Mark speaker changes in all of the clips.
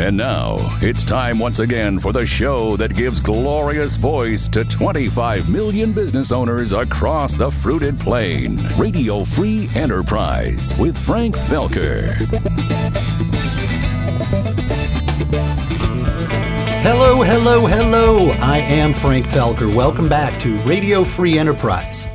Speaker 1: And now it's time once again for the show that gives glorious voice to 25 million business owners across the fruited plain. Radio Free Enterprise with Frank Felker.
Speaker 2: Hello, hello, hello. I am Frank Felker. Welcome back to Radio Free Enterprise.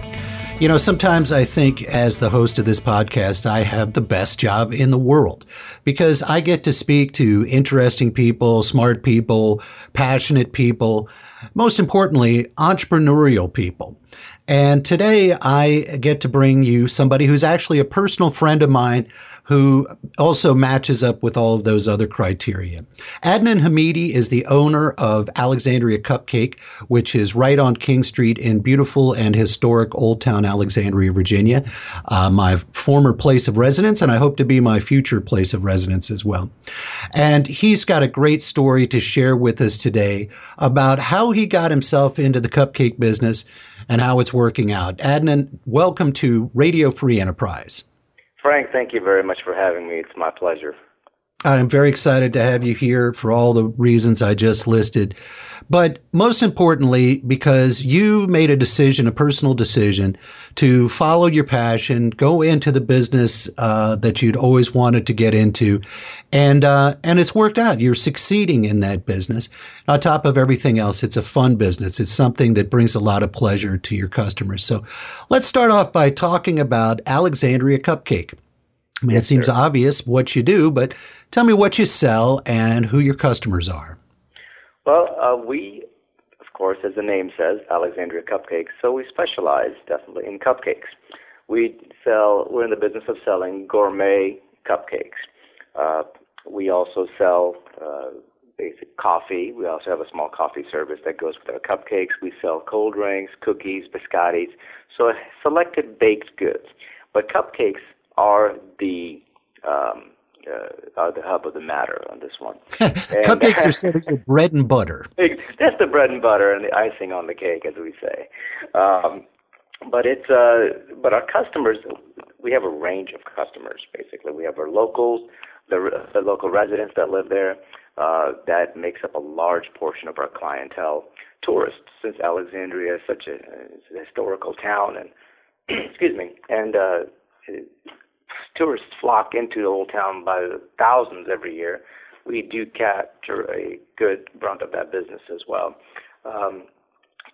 Speaker 2: You know, sometimes I think as the host of this podcast, I have the best job in the world because I get to speak to interesting people, smart people, passionate people, most importantly, entrepreneurial people. And today I get to bring you somebody who's actually a personal friend of mine who also matches up with all of those other criteria. Adnan Hamidi is the owner of Alexandria Cupcake, which is right on King Street in beautiful and historic Old Town Alexandria, Virginia, uh, my former place of residence, and I hope to be my future place of residence as well. And he's got a great story to share with us today about how he got himself into the cupcake business and how it's working out. Adnan, welcome to Radio Free Enterprise.
Speaker 3: Frank, thank you very much for having me. It's my pleasure.
Speaker 2: I'm very excited to have you here for all the reasons I just listed. But most importantly, because you made a decision, a personal decision, to follow your passion, go into the business uh, that you'd always wanted to get into, and uh, and it's worked out. You're succeeding in that business. On top of everything else, it's a fun business. It's something that brings a lot of pleasure to your customers. So, let's start off by talking about Alexandria Cupcake. I mean, yes, it seems sir. obvious what you do, but tell me what you sell and who your customers are.
Speaker 3: Well, uh, we, of course, as the name says, Alexandria Cupcakes, so we specialize definitely in cupcakes. We sell, we're in the business of selling gourmet cupcakes. Uh, we also sell uh, basic coffee. We also have a small coffee service that goes with our cupcakes. We sell cold drinks, cookies, biscottis, so selected baked goods. But cupcakes are the um, uh, are the hub of the matter on this one.
Speaker 2: Cupcakes are sort of your bread and butter.
Speaker 3: That's the bread and butter and the icing on the cake, as we say. Um, but it's uh, but our customers, we have a range of customers. Basically, we have our locals, the, the local residents that live there. Uh, that makes up a large portion of our clientele. Tourists, since Alexandria is such a, a historical town, and excuse me, and uh, tourists flock into the old town by the thousands every year. We do capture a good brunt of that business as well. Um,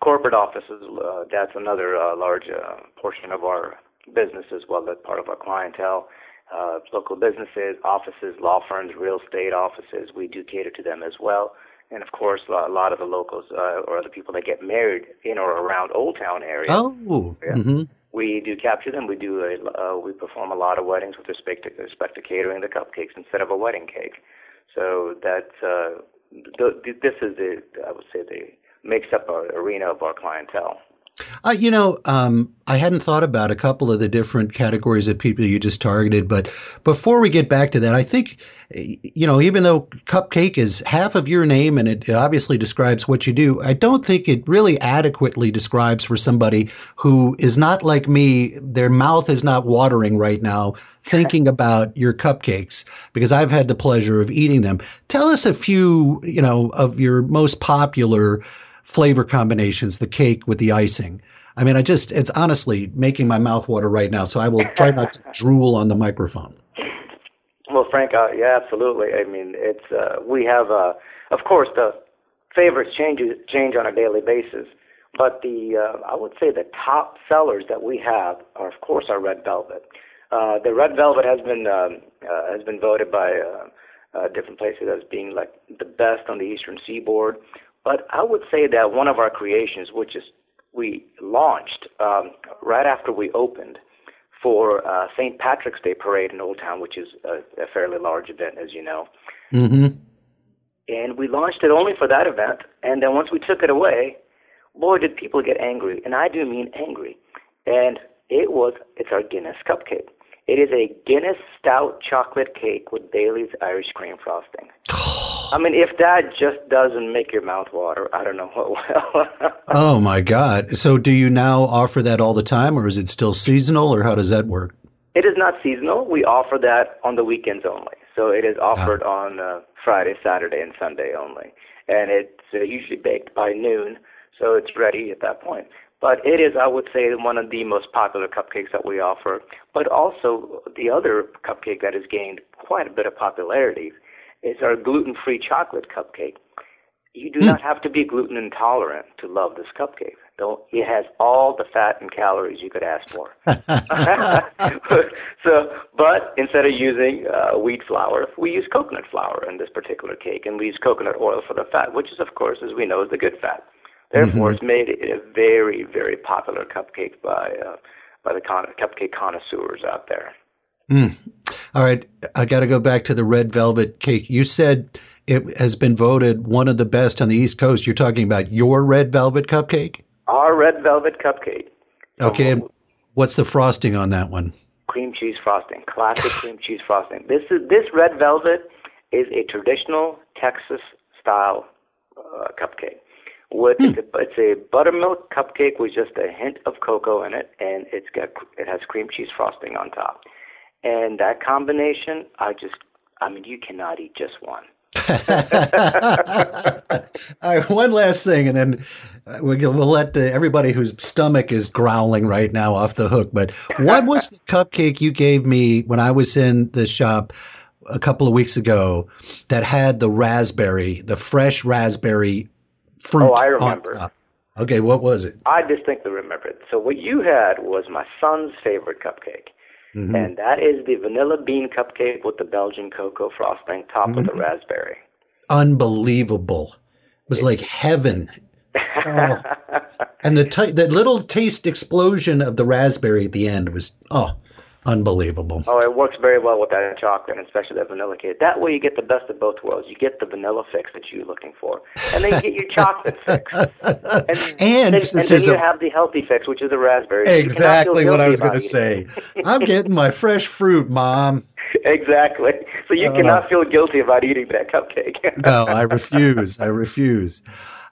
Speaker 3: corporate offices, uh, that's another uh, large uh, portion of our business as well. That's part of our clientele. Uh, local businesses, offices, law firms, real estate offices, we do cater to them as well. And of course, a lot of the locals uh, or the people that get married in or around Old Town area.
Speaker 2: Oh, yeah. mm-hmm
Speaker 3: we do capture them. We do a, uh, we perform a lot of weddings with respect to, respect to catering the cupcakes instead of a wedding cake. So that uh, th- this is the I would say the makes up our arena of our clientele.
Speaker 2: Uh, you know, um, I hadn't thought about a couple of the different categories of people you just targeted, but before we get back to that, I think, you know, even though cupcake is half of your name and it, it obviously describes what you do, I don't think it really adequately describes for somebody who is not like me. Their mouth is not watering right now thinking about your cupcakes because I've had the pleasure of eating them. Tell us a few, you know, of your most popular flavor combinations, the cake with the icing. I mean, I just, it's honestly making my mouth water right now. So I will try not to drool on the microphone.
Speaker 3: Well, Frank, uh, yeah, absolutely. I mean, it's, uh, we have, uh, of course, the favorites change, change on a daily basis. But the, uh, I would say the top sellers that we have are, of course, our red velvet. Uh, the red velvet has been, um, uh, has been voted by, uh, uh, different places as being like the best on the eastern seaboard. But I would say that one of our creations, which is we launched um, right after we opened for uh, St. Patrick's Day Parade in Old Town, which is a, a fairly large event, as you know.
Speaker 2: Mm-hmm.
Speaker 3: And we launched it only for that event. And then once we took it away, boy, did people get angry. And I do mean angry. And it was, it's our Guinness cupcake. It is a Guinness stout chocolate cake with Bailey's Irish cream frosting. I mean, if that just doesn't make your mouth water, I don't know what will.
Speaker 2: oh my God! So, do you now offer that all the time, or is it still seasonal, or how does that work?
Speaker 3: It is not seasonal. We offer that on the weekends only. So it is offered on uh, Friday, Saturday, and Sunday only, and it's uh, usually baked by noon, so it's ready at that point. But it is, I would say, one of the most popular cupcakes that we offer. But also, the other cupcake that has gained quite a bit of popularity is our gluten-free chocolate cupcake. You do mm. not have to be gluten intolerant to love this cupcake. Though it has all the fat and calories you could ask for. so, but instead of using uh, wheat flour, we use coconut flour in this particular cake, and we use coconut oil for the fat, which is, of course, as we know, is the good fat. Therefore, mm-hmm. it's made it a very, very popular cupcake by uh, by the con- cupcake connoisseurs out there.
Speaker 2: Mm. All right, I got to go back to the red velvet cake. You said it has been voted one of the best on the East Coast. You're talking about your red velvet cupcake?
Speaker 3: Our red velvet cupcake.
Speaker 2: Okay, um, what's the frosting on that one?
Speaker 3: Cream cheese frosting, classic cream cheese frosting. This is this red velvet is a traditional Texas style uh, cupcake. With hmm. it's, a, it's a buttermilk cupcake with just a hint of cocoa in it, and it's got it has cream cheese frosting on top. And that combination, I just, I mean, you cannot eat just one.
Speaker 2: All right, one last thing, and then uh, we'll, we'll let the, everybody whose stomach is growling right now off the hook. But what was the cupcake you gave me when I was in the shop a couple of weeks ago that had the raspberry, the fresh raspberry fruit?
Speaker 3: Oh, I remember.
Speaker 2: Okay, what was it?
Speaker 3: I distinctly remember it. So what you had was my son's favorite cupcake. Mm-hmm. And that is the vanilla bean cupcake with the Belgian cocoa frosting topped mm-hmm. with the raspberry.
Speaker 2: Unbelievable. It was like heaven. oh. And the t- the little taste explosion of the raspberry at the end was oh Unbelievable.
Speaker 3: Oh, it works very well with that chocolate, especially that vanilla cake. That way, you get the best of both worlds. You get the vanilla fix that you're looking for, and then you get your chocolate fix, and,
Speaker 2: and,
Speaker 3: and, and then you a, have the healthy fix, which is the raspberry.
Speaker 2: Exactly what I was going to say. I'm getting my fresh fruit, Mom.
Speaker 3: Exactly. So you uh, cannot feel guilty about eating that cupcake.
Speaker 2: no, I refuse. I refuse.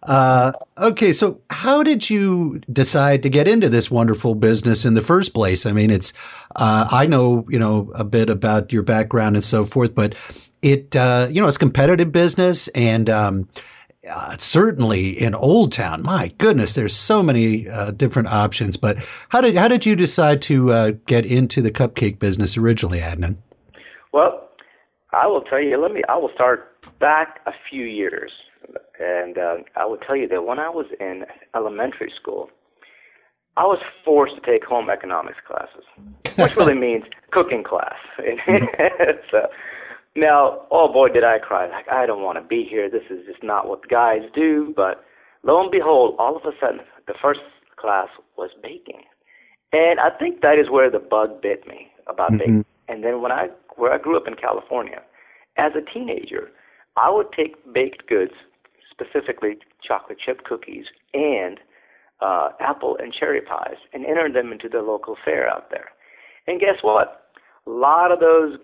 Speaker 2: Uh, okay, so how did you decide to get into this wonderful business in the first place? I mean, it's uh, I know you know a bit about your background and so forth, but it uh, you know it's competitive business and. Um, uh, certainly in Old Town, my goodness, there's so many uh, different options. But how did how did you decide to uh, get into the cupcake business originally, Adnan?
Speaker 3: Well, I will tell you. Let me. I will start back a few years. And uh, I will tell you that when I was in elementary school, I was forced to take home economics classes, which really means cooking class. so, now, oh boy, did I cry! Like I don't want to be here. This is just not what guys do. But lo and behold, all of a sudden, the first class was baking, and I think that is where the bug bit me about mm-hmm. baking. And then when I where I grew up in California, as a teenager, I would take baked goods specifically chocolate chip cookies and uh, apple and cherry pies, and entered them into the local fair out there. And guess what? A lot of those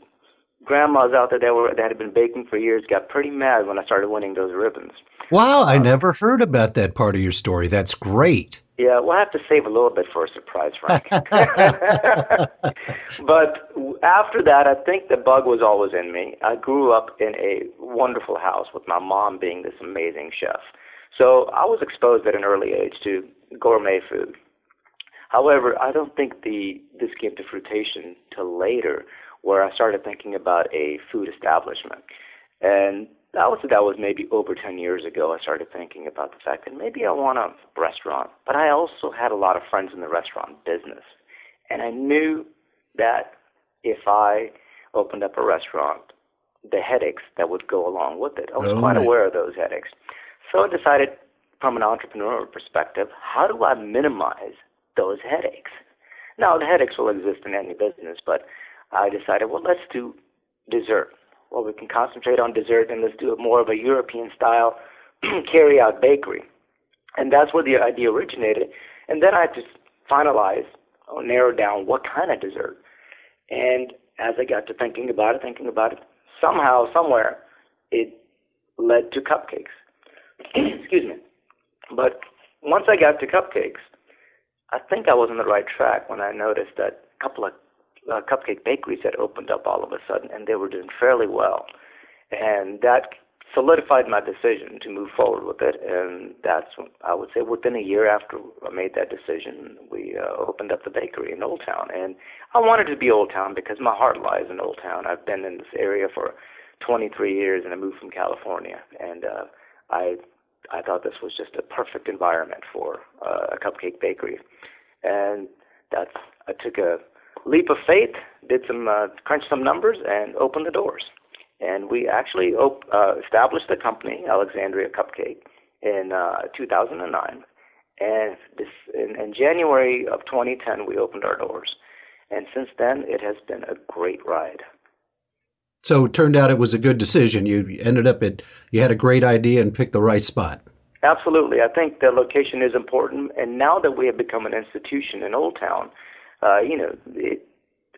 Speaker 3: grandmas out there that were that had been baking for years got pretty mad when I started winning those ribbons.
Speaker 2: Wow, I uh, never heard about that part of your story. That's great.
Speaker 3: Yeah, we'll have to save a little bit for a surprise, Frank. but after that, I think the bug was always in me. I grew up in a wonderful house with my mom being this amazing chef. So I was exposed at an early age to gourmet food. However, I don't think the this came to fruition till later, where I started thinking about a food establishment. And that was that was maybe over 10 years ago. I started thinking about the fact that maybe I want a restaurant, but I also had a lot of friends in the restaurant business, and I knew that if I opened up a restaurant, the headaches that would go along with it. I was oh, quite aware of those headaches, so I decided, from an entrepreneurial perspective, how do I minimize those headaches? Now the headaches will exist in any business, but I decided, well, let's do dessert well, we can concentrate on dessert and let's do it more of a European style carry out bakery. And that's where the idea originated. And then I just finalized or narrowed down what kind of dessert. And as I got to thinking about it, thinking about it, somehow, somewhere, it led to cupcakes. Excuse me. But once I got to cupcakes, I think I was on the right track when I noticed that a couple of uh, cupcake bakeries that opened up all of a sudden, and they were doing fairly well. And that solidified my decision to move forward with it. And that's, I would say, within a year after I made that decision, we uh, opened up the bakery in Old Town. And I wanted to be Old Town because my heart lies in Old Town. I've been in this area for 23 years, and I moved from California. And uh, I, I thought this was just a perfect environment for uh, a cupcake bakery. And that's, I took a leap of faith, did some, uh, crunched some numbers, and opened the doors and we actually op- uh, established the company, Alexandria Cupcake, in uh, 2009. And this, in, in January of 2010, we opened our doors. And since then, it has been a great ride.
Speaker 2: So it turned out it was a good decision. You ended up at, you had a great idea and picked the right spot.
Speaker 3: Absolutely. I think the location is important. And now that we have become an institution in Old Town, uh, you know, it,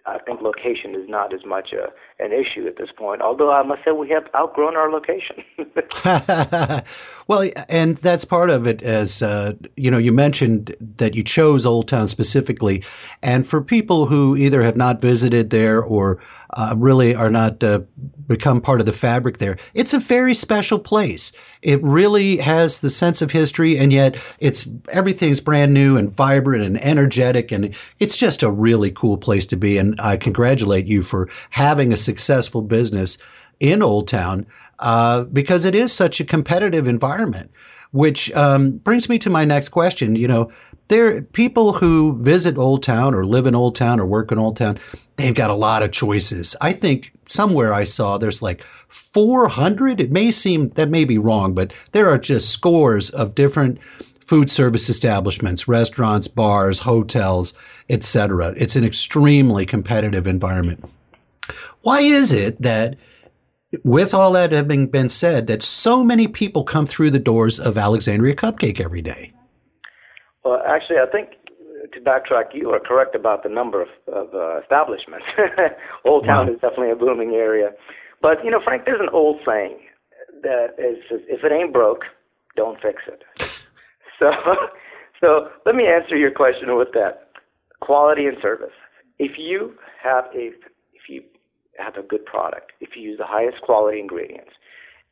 Speaker 3: I think location is not as much a, an issue at this point. Although I must say we have outgrown our location.
Speaker 2: well, and that's part of it. As uh, you know, you mentioned that you chose Old Town specifically, and for people who either have not visited there or uh, really are not uh, become part of the fabric there. It's a very special place. It really has the sense of history, and yet it's everything's brand new and vibrant and energetic, and it's just a really cool place to be. And I congratulate you for having a successful business in Old Town uh, because it is such a competitive environment. Which um, brings me to my next question. You know, there people who visit Old Town or live in Old Town or work in Old Town, they've got a lot of choices. I think somewhere I saw there's like 400. It may seem that may be wrong, but there are just scores of different food service establishments, restaurants, bars, hotels, etc. It's an extremely competitive environment. Why is it that with all that having been said, that so many people come through the doors of Alexandria Cupcake every day?
Speaker 3: Well, actually, I think to backtrack, you are correct about the number of, of uh, establishments. old Town wow. is definitely a booming area. But, you know, Frank, there's an old saying that is if it ain't broke, don't fix it. So, so let me answer your question with that quality and service. If you have a if you have a good product, if you use the highest quality ingredients,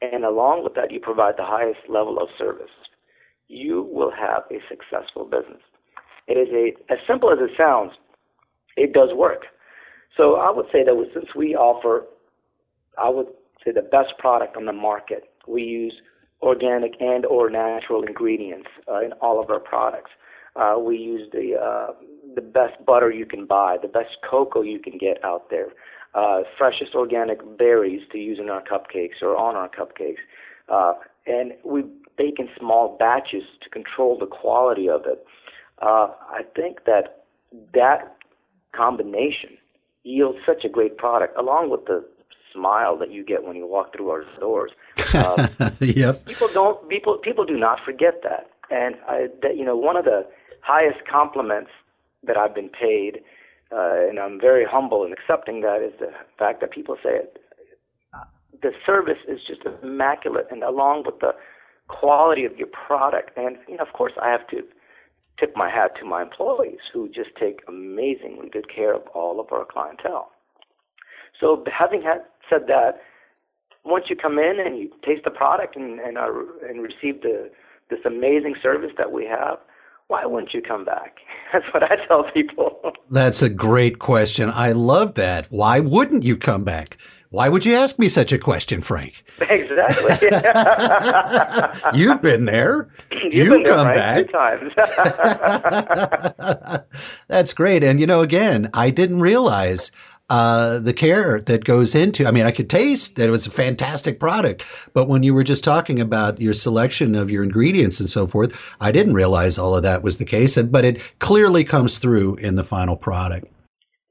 Speaker 3: and along with that you provide the highest level of service, you will have a successful business. It is a as simple as it sounds, it does work. So I would say that since we offer, I would say the best product on the market, we use organic and or natural ingredients uh, in all of our products. Uh, we use the uh, the best butter you can buy, the best cocoa you can get out there uh, freshest organic berries to use in our cupcakes or on our cupcakes. Uh, and we bake in small batches to control the quality of it. Uh, I think that that combination yields such a great product, along with the smile that you get when you walk through our doors.
Speaker 2: Um, yep.
Speaker 3: People don't people people do not forget that, and I, that you know one of the highest compliments that I've been paid uh, and I'm very humble in accepting that, is the fact that people say it. The service is just immaculate, and along with the quality of your product, and you know, of course, I have to tip my hat to my employees who just take amazingly good care of all of our clientele. So, having had, said that, once you come in and you taste the product and and, are, and receive the this amazing service that we have, why wouldn't you come back? That's what I tell people.
Speaker 2: That's a great question. I love that. Why wouldn't you come back? Why would you ask me such a question, Frank?
Speaker 3: Exactly.
Speaker 2: You've been there.
Speaker 3: You've you been come there, back.
Speaker 2: times. That's great. And you know, again, I didn't realize uh, the care that goes into. I mean, I could taste that it was a fantastic product, but when you were just talking about your selection of your ingredients and so forth, I didn't realize all of that was the case. But it clearly comes through in the final product.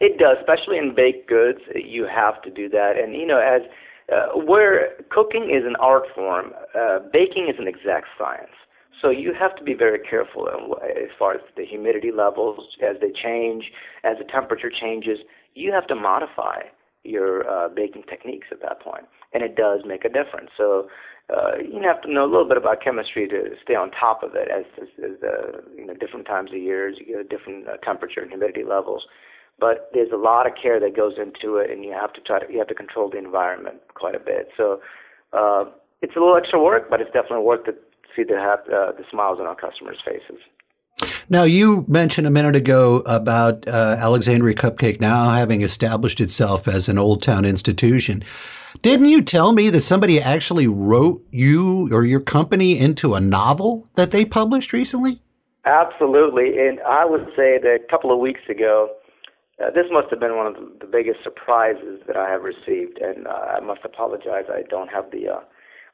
Speaker 3: It does, especially in baked goods. You have to do that, and you know, as uh, where cooking is an art form, uh, baking is an exact science. So you have to be very careful as far as the humidity levels as they change, as the temperature changes you have to modify your uh, baking techniques at that point, and it does make a difference. So uh, you have to know a little bit about chemistry to stay on top of it as, as, as uh, you know different times of years you get different uh, temperature and humidity levels. But there's a lot of care that goes into it, and you have to try to you have to control the environment quite a bit. So uh, it's a little extra work, but it's definitely worth it to see the uh, the smiles on our customers' faces.
Speaker 2: Now, you mentioned a minute ago about uh, Alexandria Cupcake now having established itself as an Old Town institution. Didn't you tell me that somebody actually wrote you or your company into a novel that they published recently?
Speaker 3: Absolutely. And I would say that a couple of weeks ago, uh, this must have been one of the, the biggest surprises that I have received. And uh, I must apologize, I don't have the uh,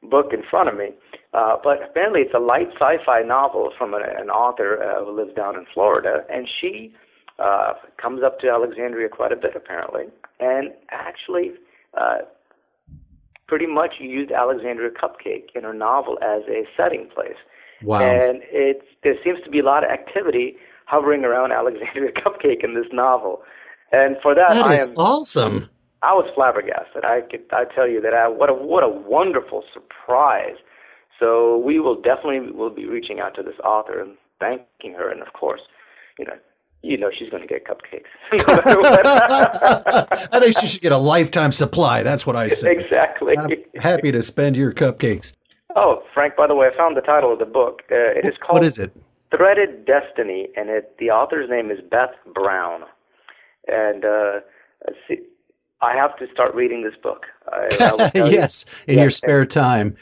Speaker 3: book in front of me. Uh, but apparently, it's a light sci-fi novel from an, an author uh, who lives down in Florida, and she uh, comes up to Alexandria quite a bit, apparently, and actually. Uh, pretty much used Alexandria Cupcake in her novel as a setting place.
Speaker 2: Wow.
Speaker 3: And it's there seems to be a lot of activity hovering around Alexandria Cupcake in this novel. And for that,
Speaker 2: that
Speaker 3: I
Speaker 2: is
Speaker 3: am
Speaker 2: awesome.
Speaker 3: I was flabbergasted. I could I tell you that I what a what a wonderful surprise. So we will definitely will be reaching out to this author and thanking her, and of course, you know, you know she's going to get cupcakes.
Speaker 2: I think she should get a lifetime supply. That's what I say.
Speaker 3: exactly.
Speaker 2: I'm happy to spend your cupcakes.
Speaker 3: Oh, Frank, by the way, I found the title of the book. Uh, it is called
Speaker 2: What is it?
Speaker 3: Threaded Destiny, and it, the author's name is Beth Brown. And uh, see, I have to start reading this book. I, I tell you.
Speaker 2: yes, in
Speaker 3: Yes,
Speaker 2: your spare time.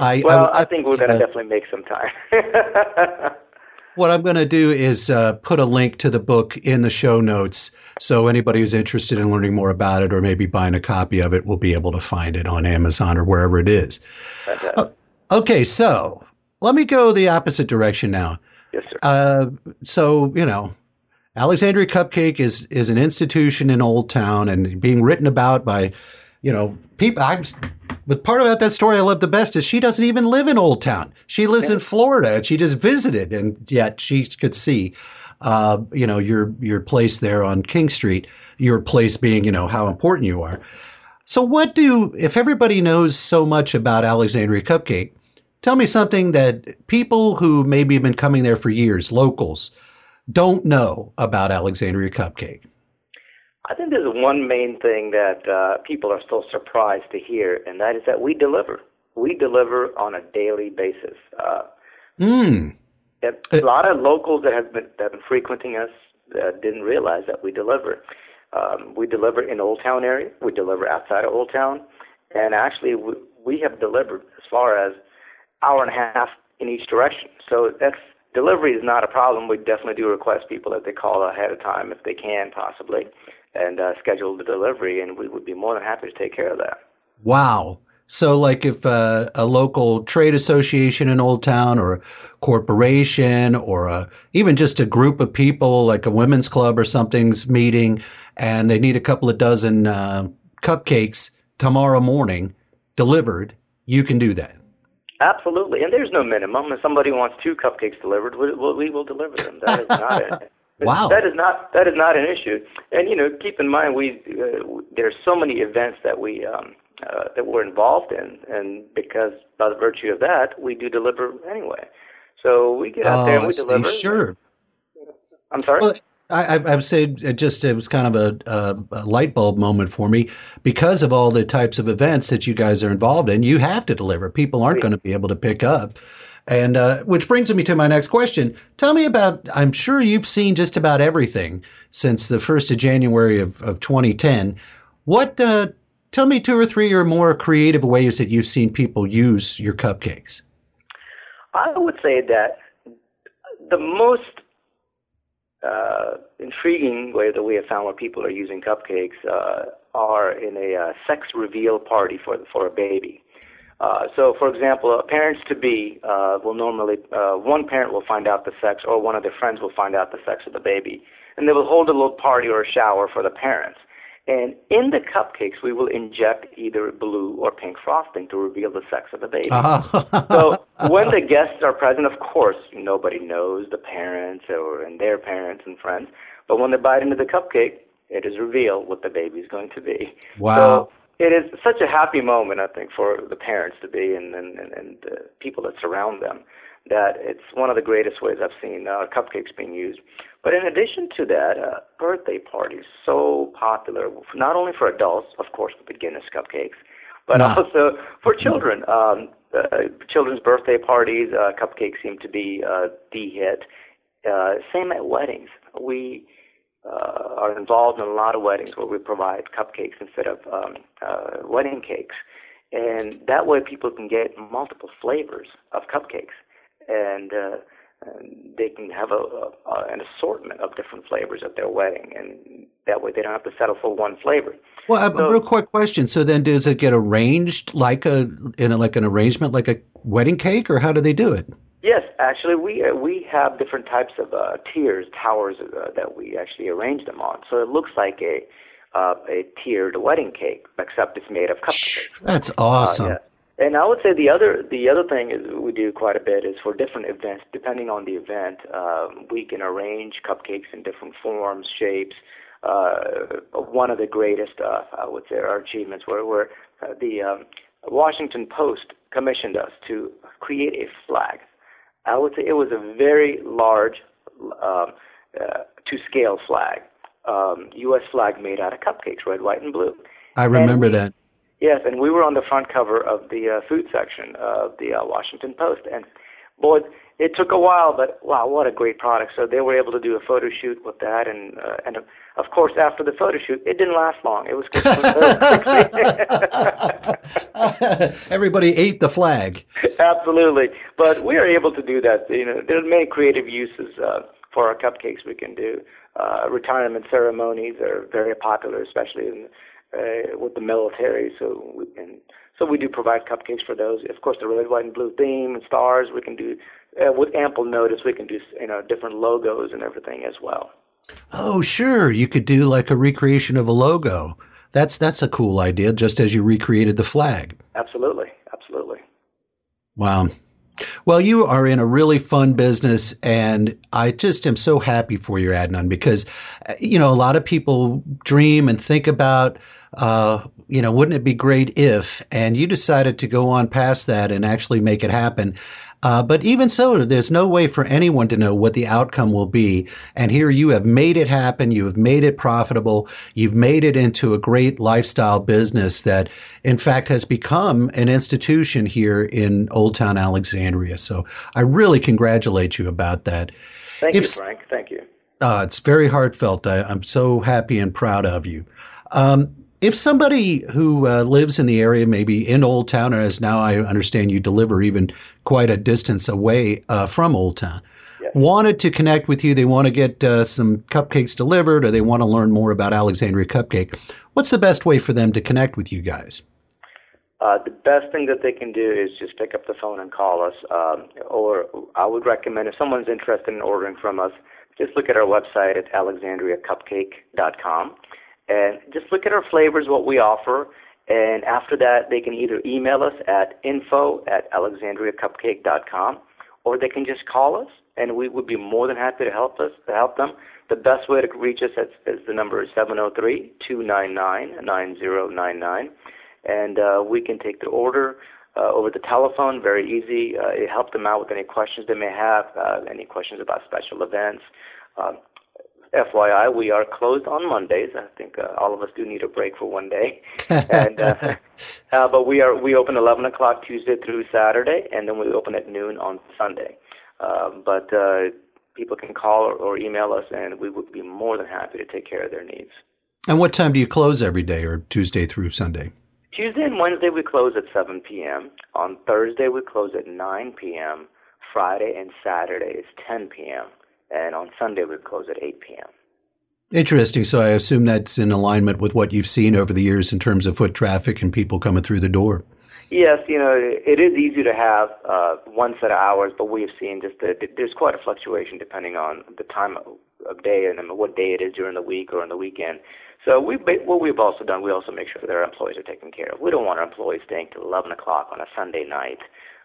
Speaker 2: I-
Speaker 3: well,
Speaker 2: I-
Speaker 3: I, think we're going to
Speaker 2: uh,
Speaker 3: definitely make some time.
Speaker 2: What I'm going to do is uh, put a link to the book in the show notes so anybody who's interested in learning more about it or maybe buying a copy of it will be able to find it on Amazon or wherever it is. Okay, so let me go the opposite direction now.
Speaker 3: Yes, sir.
Speaker 2: Uh, so you know, Alexandria Cupcake is is an institution in Old Town and being written about by, you know, people. I'm but part about that story I love the best is she doesn't even live in Old Town. She lives in Florida and she just visited, and yet she could see, uh, you know, your your place there on King Street. Your place being, you know, how important you are. So, what do if everybody knows so much about Alexandria Cupcake? Tell me something that people who maybe have been coming there for years, locals, don't know about Alexandria Cupcake.
Speaker 3: I think there's one main thing that uh, people are still surprised to hear, and that is that we deliver. We deliver on a daily basis. Uh,
Speaker 2: Hmm.
Speaker 3: A lot of locals that have been that have been frequenting us uh, didn't realize that we deliver. Um, we deliver in Old Town area. We deliver outside of Old Town, and actually we, we have delivered as far as hour and a half in each direction. So that's delivery is not a problem. We definitely do request people that they call ahead of time if they can possibly, and uh, schedule the delivery, and we would be more than happy to take care of that.
Speaker 2: Wow. So, like, if uh, a local trade association in Old Town, or a corporation, or a, even just a group of people, like a women's club or something's meeting, and they need a couple of dozen uh, cupcakes tomorrow morning delivered, you can do that.
Speaker 3: Absolutely, and there's no minimum. If somebody wants two cupcakes delivered, we, we we will deliver them. That is not a,
Speaker 2: Wow.
Speaker 3: That is not that is not an issue. And you know, keep in mind we uh, there's so many events that we um, uh, that we're involved in, and because by the virtue of that, we do deliver anyway. So we get out there and
Speaker 2: Oh, I
Speaker 3: we
Speaker 2: see.
Speaker 3: deliver.
Speaker 2: Sure.
Speaker 3: I'm sorry.
Speaker 2: Well, I, I, would say it just it was kind of a, a, a light bulb moment for me because of all the types of events that you guys are involved in. You have to deliver. People aren't going to be able to pick up. And uh, which brings me to my next question. Tell me about. I'm sure you've seen just about everything since the first of January of, of 2010. What? Uh, tell me two or three or more creative ways that you've seen people use your cupcakes.
Speaker 3: I would say that the most uh, intriguing way that we have found where people are using cupcakes uh, are in a uh, sex reveal party for for a baby. Uh, so, for example, parents to be uh, will normally uh, one parent will find out the sex, or one of their friends will find out the sex of the baby, and they will hold a little party or a shower for the parents. And in the cupcakes, we will inject either blue or pink frosting to reveal the sex of the baby. Ah. so when the guests are present, of course, nobody knows the parents or and their parents and friends. But when they bite into the cupcake, it is revealed what the baby is going to be.
Speaker 2: Wow.
Speaker 3: So it is such a happy moment, I think, for the parents to be and and, and the people that surround them. That it's one of the greatest ways I've seen uh, cupcakes being used. But in addition to that, uh, birthday parties so popular, not only for adults, of course, with the Guinness cupcakes, but nah. also for children. Um, uh, children's birthday parties, uh, cupcakes seem to be uh, the hit. Uh, same at weddings. We uh, are involved in a lot of weddings where we provide cupcakes instead of um, uh, wedding cakes. And that way people can get multiple flavors of cupcakes. And uh, they can have a, a, an assortment of different flavors at their wedding, and that way they don't have to settle for one flavor.
Speaker 2: Well, a real quick question. So then, does it get arranged like a in a, like an arrangement like a wedding cake, or how do they do it?
Speaker 3: Yes, actually, we uh, we have different types of uh, tiers, towers uh, that we actually arrange them on. So it looks like a uh, a tiered wedding cake, except it's made of cupcakes.
Speaker 2: That's awesome. Uh, yeah.
Speaker 3: And I would say the other the other thing is we do quite a bit is for different events. Depending on the event, um, we can arrange cupcakes in different forms, shapes. Uh, one of the greatest, uh, I would say, our achievements were where uh, the um, Washington Post commissioned us to create a flag. I would say it was a very large, um, uh, to scale flag, um, U.S. flag made out of cupcakes, red, white, and blue.
Speaker 2: I remember we, that.
Speaker 3: Yes, and we were on the front cover of the uh, food section of the uh, Washington Post, and boy, it took a while, but wow, what a great product! So they were able to do a photo shoot with that, and uh, and of course, after the photo shoot, it didn't last long. It was
Speaker 2: everybody ate the flag.
Speaker 3: Absolutely, but we are able to do that. You know, there are many creative uses uh, for our cupcakes we can do. Uh, retirement ceremonies are very popular, especially in uh, with the military. So we can, so we do provide cupcakes for those. Of course, the red, white, and blue theme and stars. We can do uh, with ample notice. We can do you know different logos and everything as well.
Speaker 2: Oh, sure. You could do like a recreation of a logo. That's that's a cool idea. Just as you recreated the flag.
Speaker 3: Absolutely, absolutely.
Speaker 2: Wow. Well, you are in a really fun business, and I just am so happy for you, Adnan, because uh, you know a lot of people dream and think about uh, you know, wouldn't it be great if? And you decided to go on past that and actually make it happen. Uh, but even so, there's no way for anyone to know what the outcome will be. And here you have made it happen. You have made it profitable. You've made it into a great lifestyle business that, in fact, has become an institution here in Old Town Alexandria. So I really congratulate you about that.
Speaker 3: Thank if, you, Frank. Thank you.
Speaker 2: Uh, it's very heartfelt. I, am so happy and proud of you. Um, if somebody who uh, lives in the area, maybe in Old Town, or as now I understand you deliver even quite a distance away uh, from Old Town, yes. wanted to connect with you, they want to get uh, some cupcakes delivered, or they want to learn more about Alexandria Cupcake, what's the best way for them to connect with you guys?
Speaker 3: Uh, the best thing that they can do is just pick up the phone and call us. Um, or I would recommend if someone's interested in ordering from us, just look at our website at alexandriacupcake.com and just look at our flavors, what we offer. And after that, they can either email us at info at alexandriacupcake.com or they can just call us and we would be more than happy to help us to help them. The best way to reach us is, is the number is 703-299-9099 and uh, we can take the order uh, over the telephone, very easy. Uh, it help them out with any questions they may have, uh, any questions about special events. Um, FYI, we are closed on Mondays. I think uh, all of us do need a break for one day, and uh, uh, but we are we open 11 o'clock Tuesday through Saturday, and then we open at noon on Sunday. Um, but uh, people can call or, or email us, and we would be more than happy to take care of their needs.
Speaker 2: And what time do you close every day, or Tuesday through Sunday?
Speaker 3: Tuesday and Wednesday we close at 7 p.m. On Thursday we close at 9 p.m. Friday and Saturday is 10 p.m and on Sunday we close at 8 p.m.
Speaker 2: Interesting. So I assume that's in alignment with what you've seen over the years in terms of foot traffic and people coming through the door.
Speaker 3: Yes, you know, it is easy to have uh, one set of hours, but we've seen just that there's quite a fluctuation depending on the time of day and what day it is during the week or on the weekend. So we what we've also done, we also make sure that our employees are taken care of. We don't want our employees staying till 11 o'clock on a Sunday night.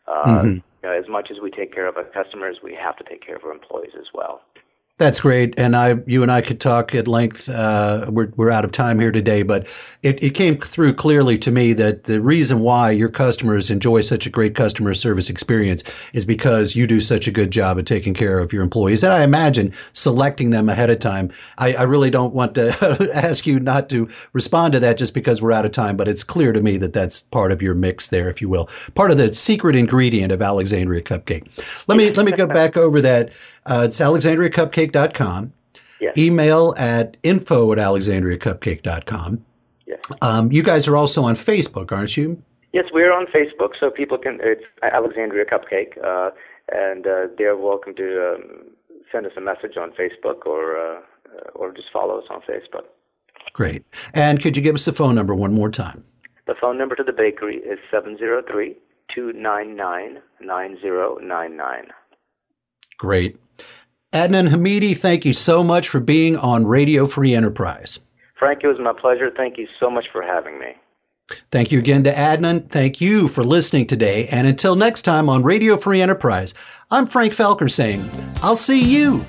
Speaker 3: Uh, mm-hmm. you know, as much as we take care of our customers, we have to take care of our employees as well.
Speaker 2: That's great, and I, you and I could talk at length. Uh, we're we're out of time here today, but it, it came through clearly to me that the reason why your customers enjoy such a great customer service experience is because you do such a good job at taking care of your employees, and I imagine selecting them ahead of time. I, I really don't want to ask you not to respond to that just because we're out of time, but it's clear to me that that's part of your mix there, if you will, part of the secret ingredient of Alexandria Cupcake. Let me let me go back over that. Uh, it's alexandriacupcake.com.
Speaker 3: Yes.
Speaker 2: Email at info at alexandriacupcake.com.
Speaker 3: Yes.
Speaker 2: Um, you guys are also on Facebook, aren't you?
Speaker 3: Yes, we're on Facebook, so people can. It's Alexandria Cupcake, uh, and uh, they're welcome to um, send us a message on Facebook or uh, or just follow us on Facebook.
Speaker 2: Great. And could you give us the phone number one more time?
Speaker 3: The phone number to the bakery is 703 299 9099.
Speaker 2: Great. Adnan Hamidi, thank you so much for being on Radio Free Enterprise.
Speaker 3: Frank, it was my pleasure. Thank you so much for having me.
Speaker 2: Thank you again to Adnan. Thank you for listening today. And until next time on Radio Free Enterprise, I'm Frank Felker saying, I'll see you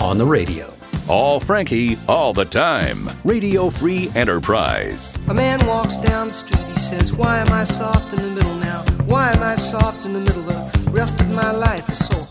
Speaker 2: on the radio.
Speaker 1: All Frankie, all the time. Radio Free Enterprise.
Speaker 4: A man walks down the street, he says, Why am I soft in the middle now? Why am I soft in the middle? The rest of my life is so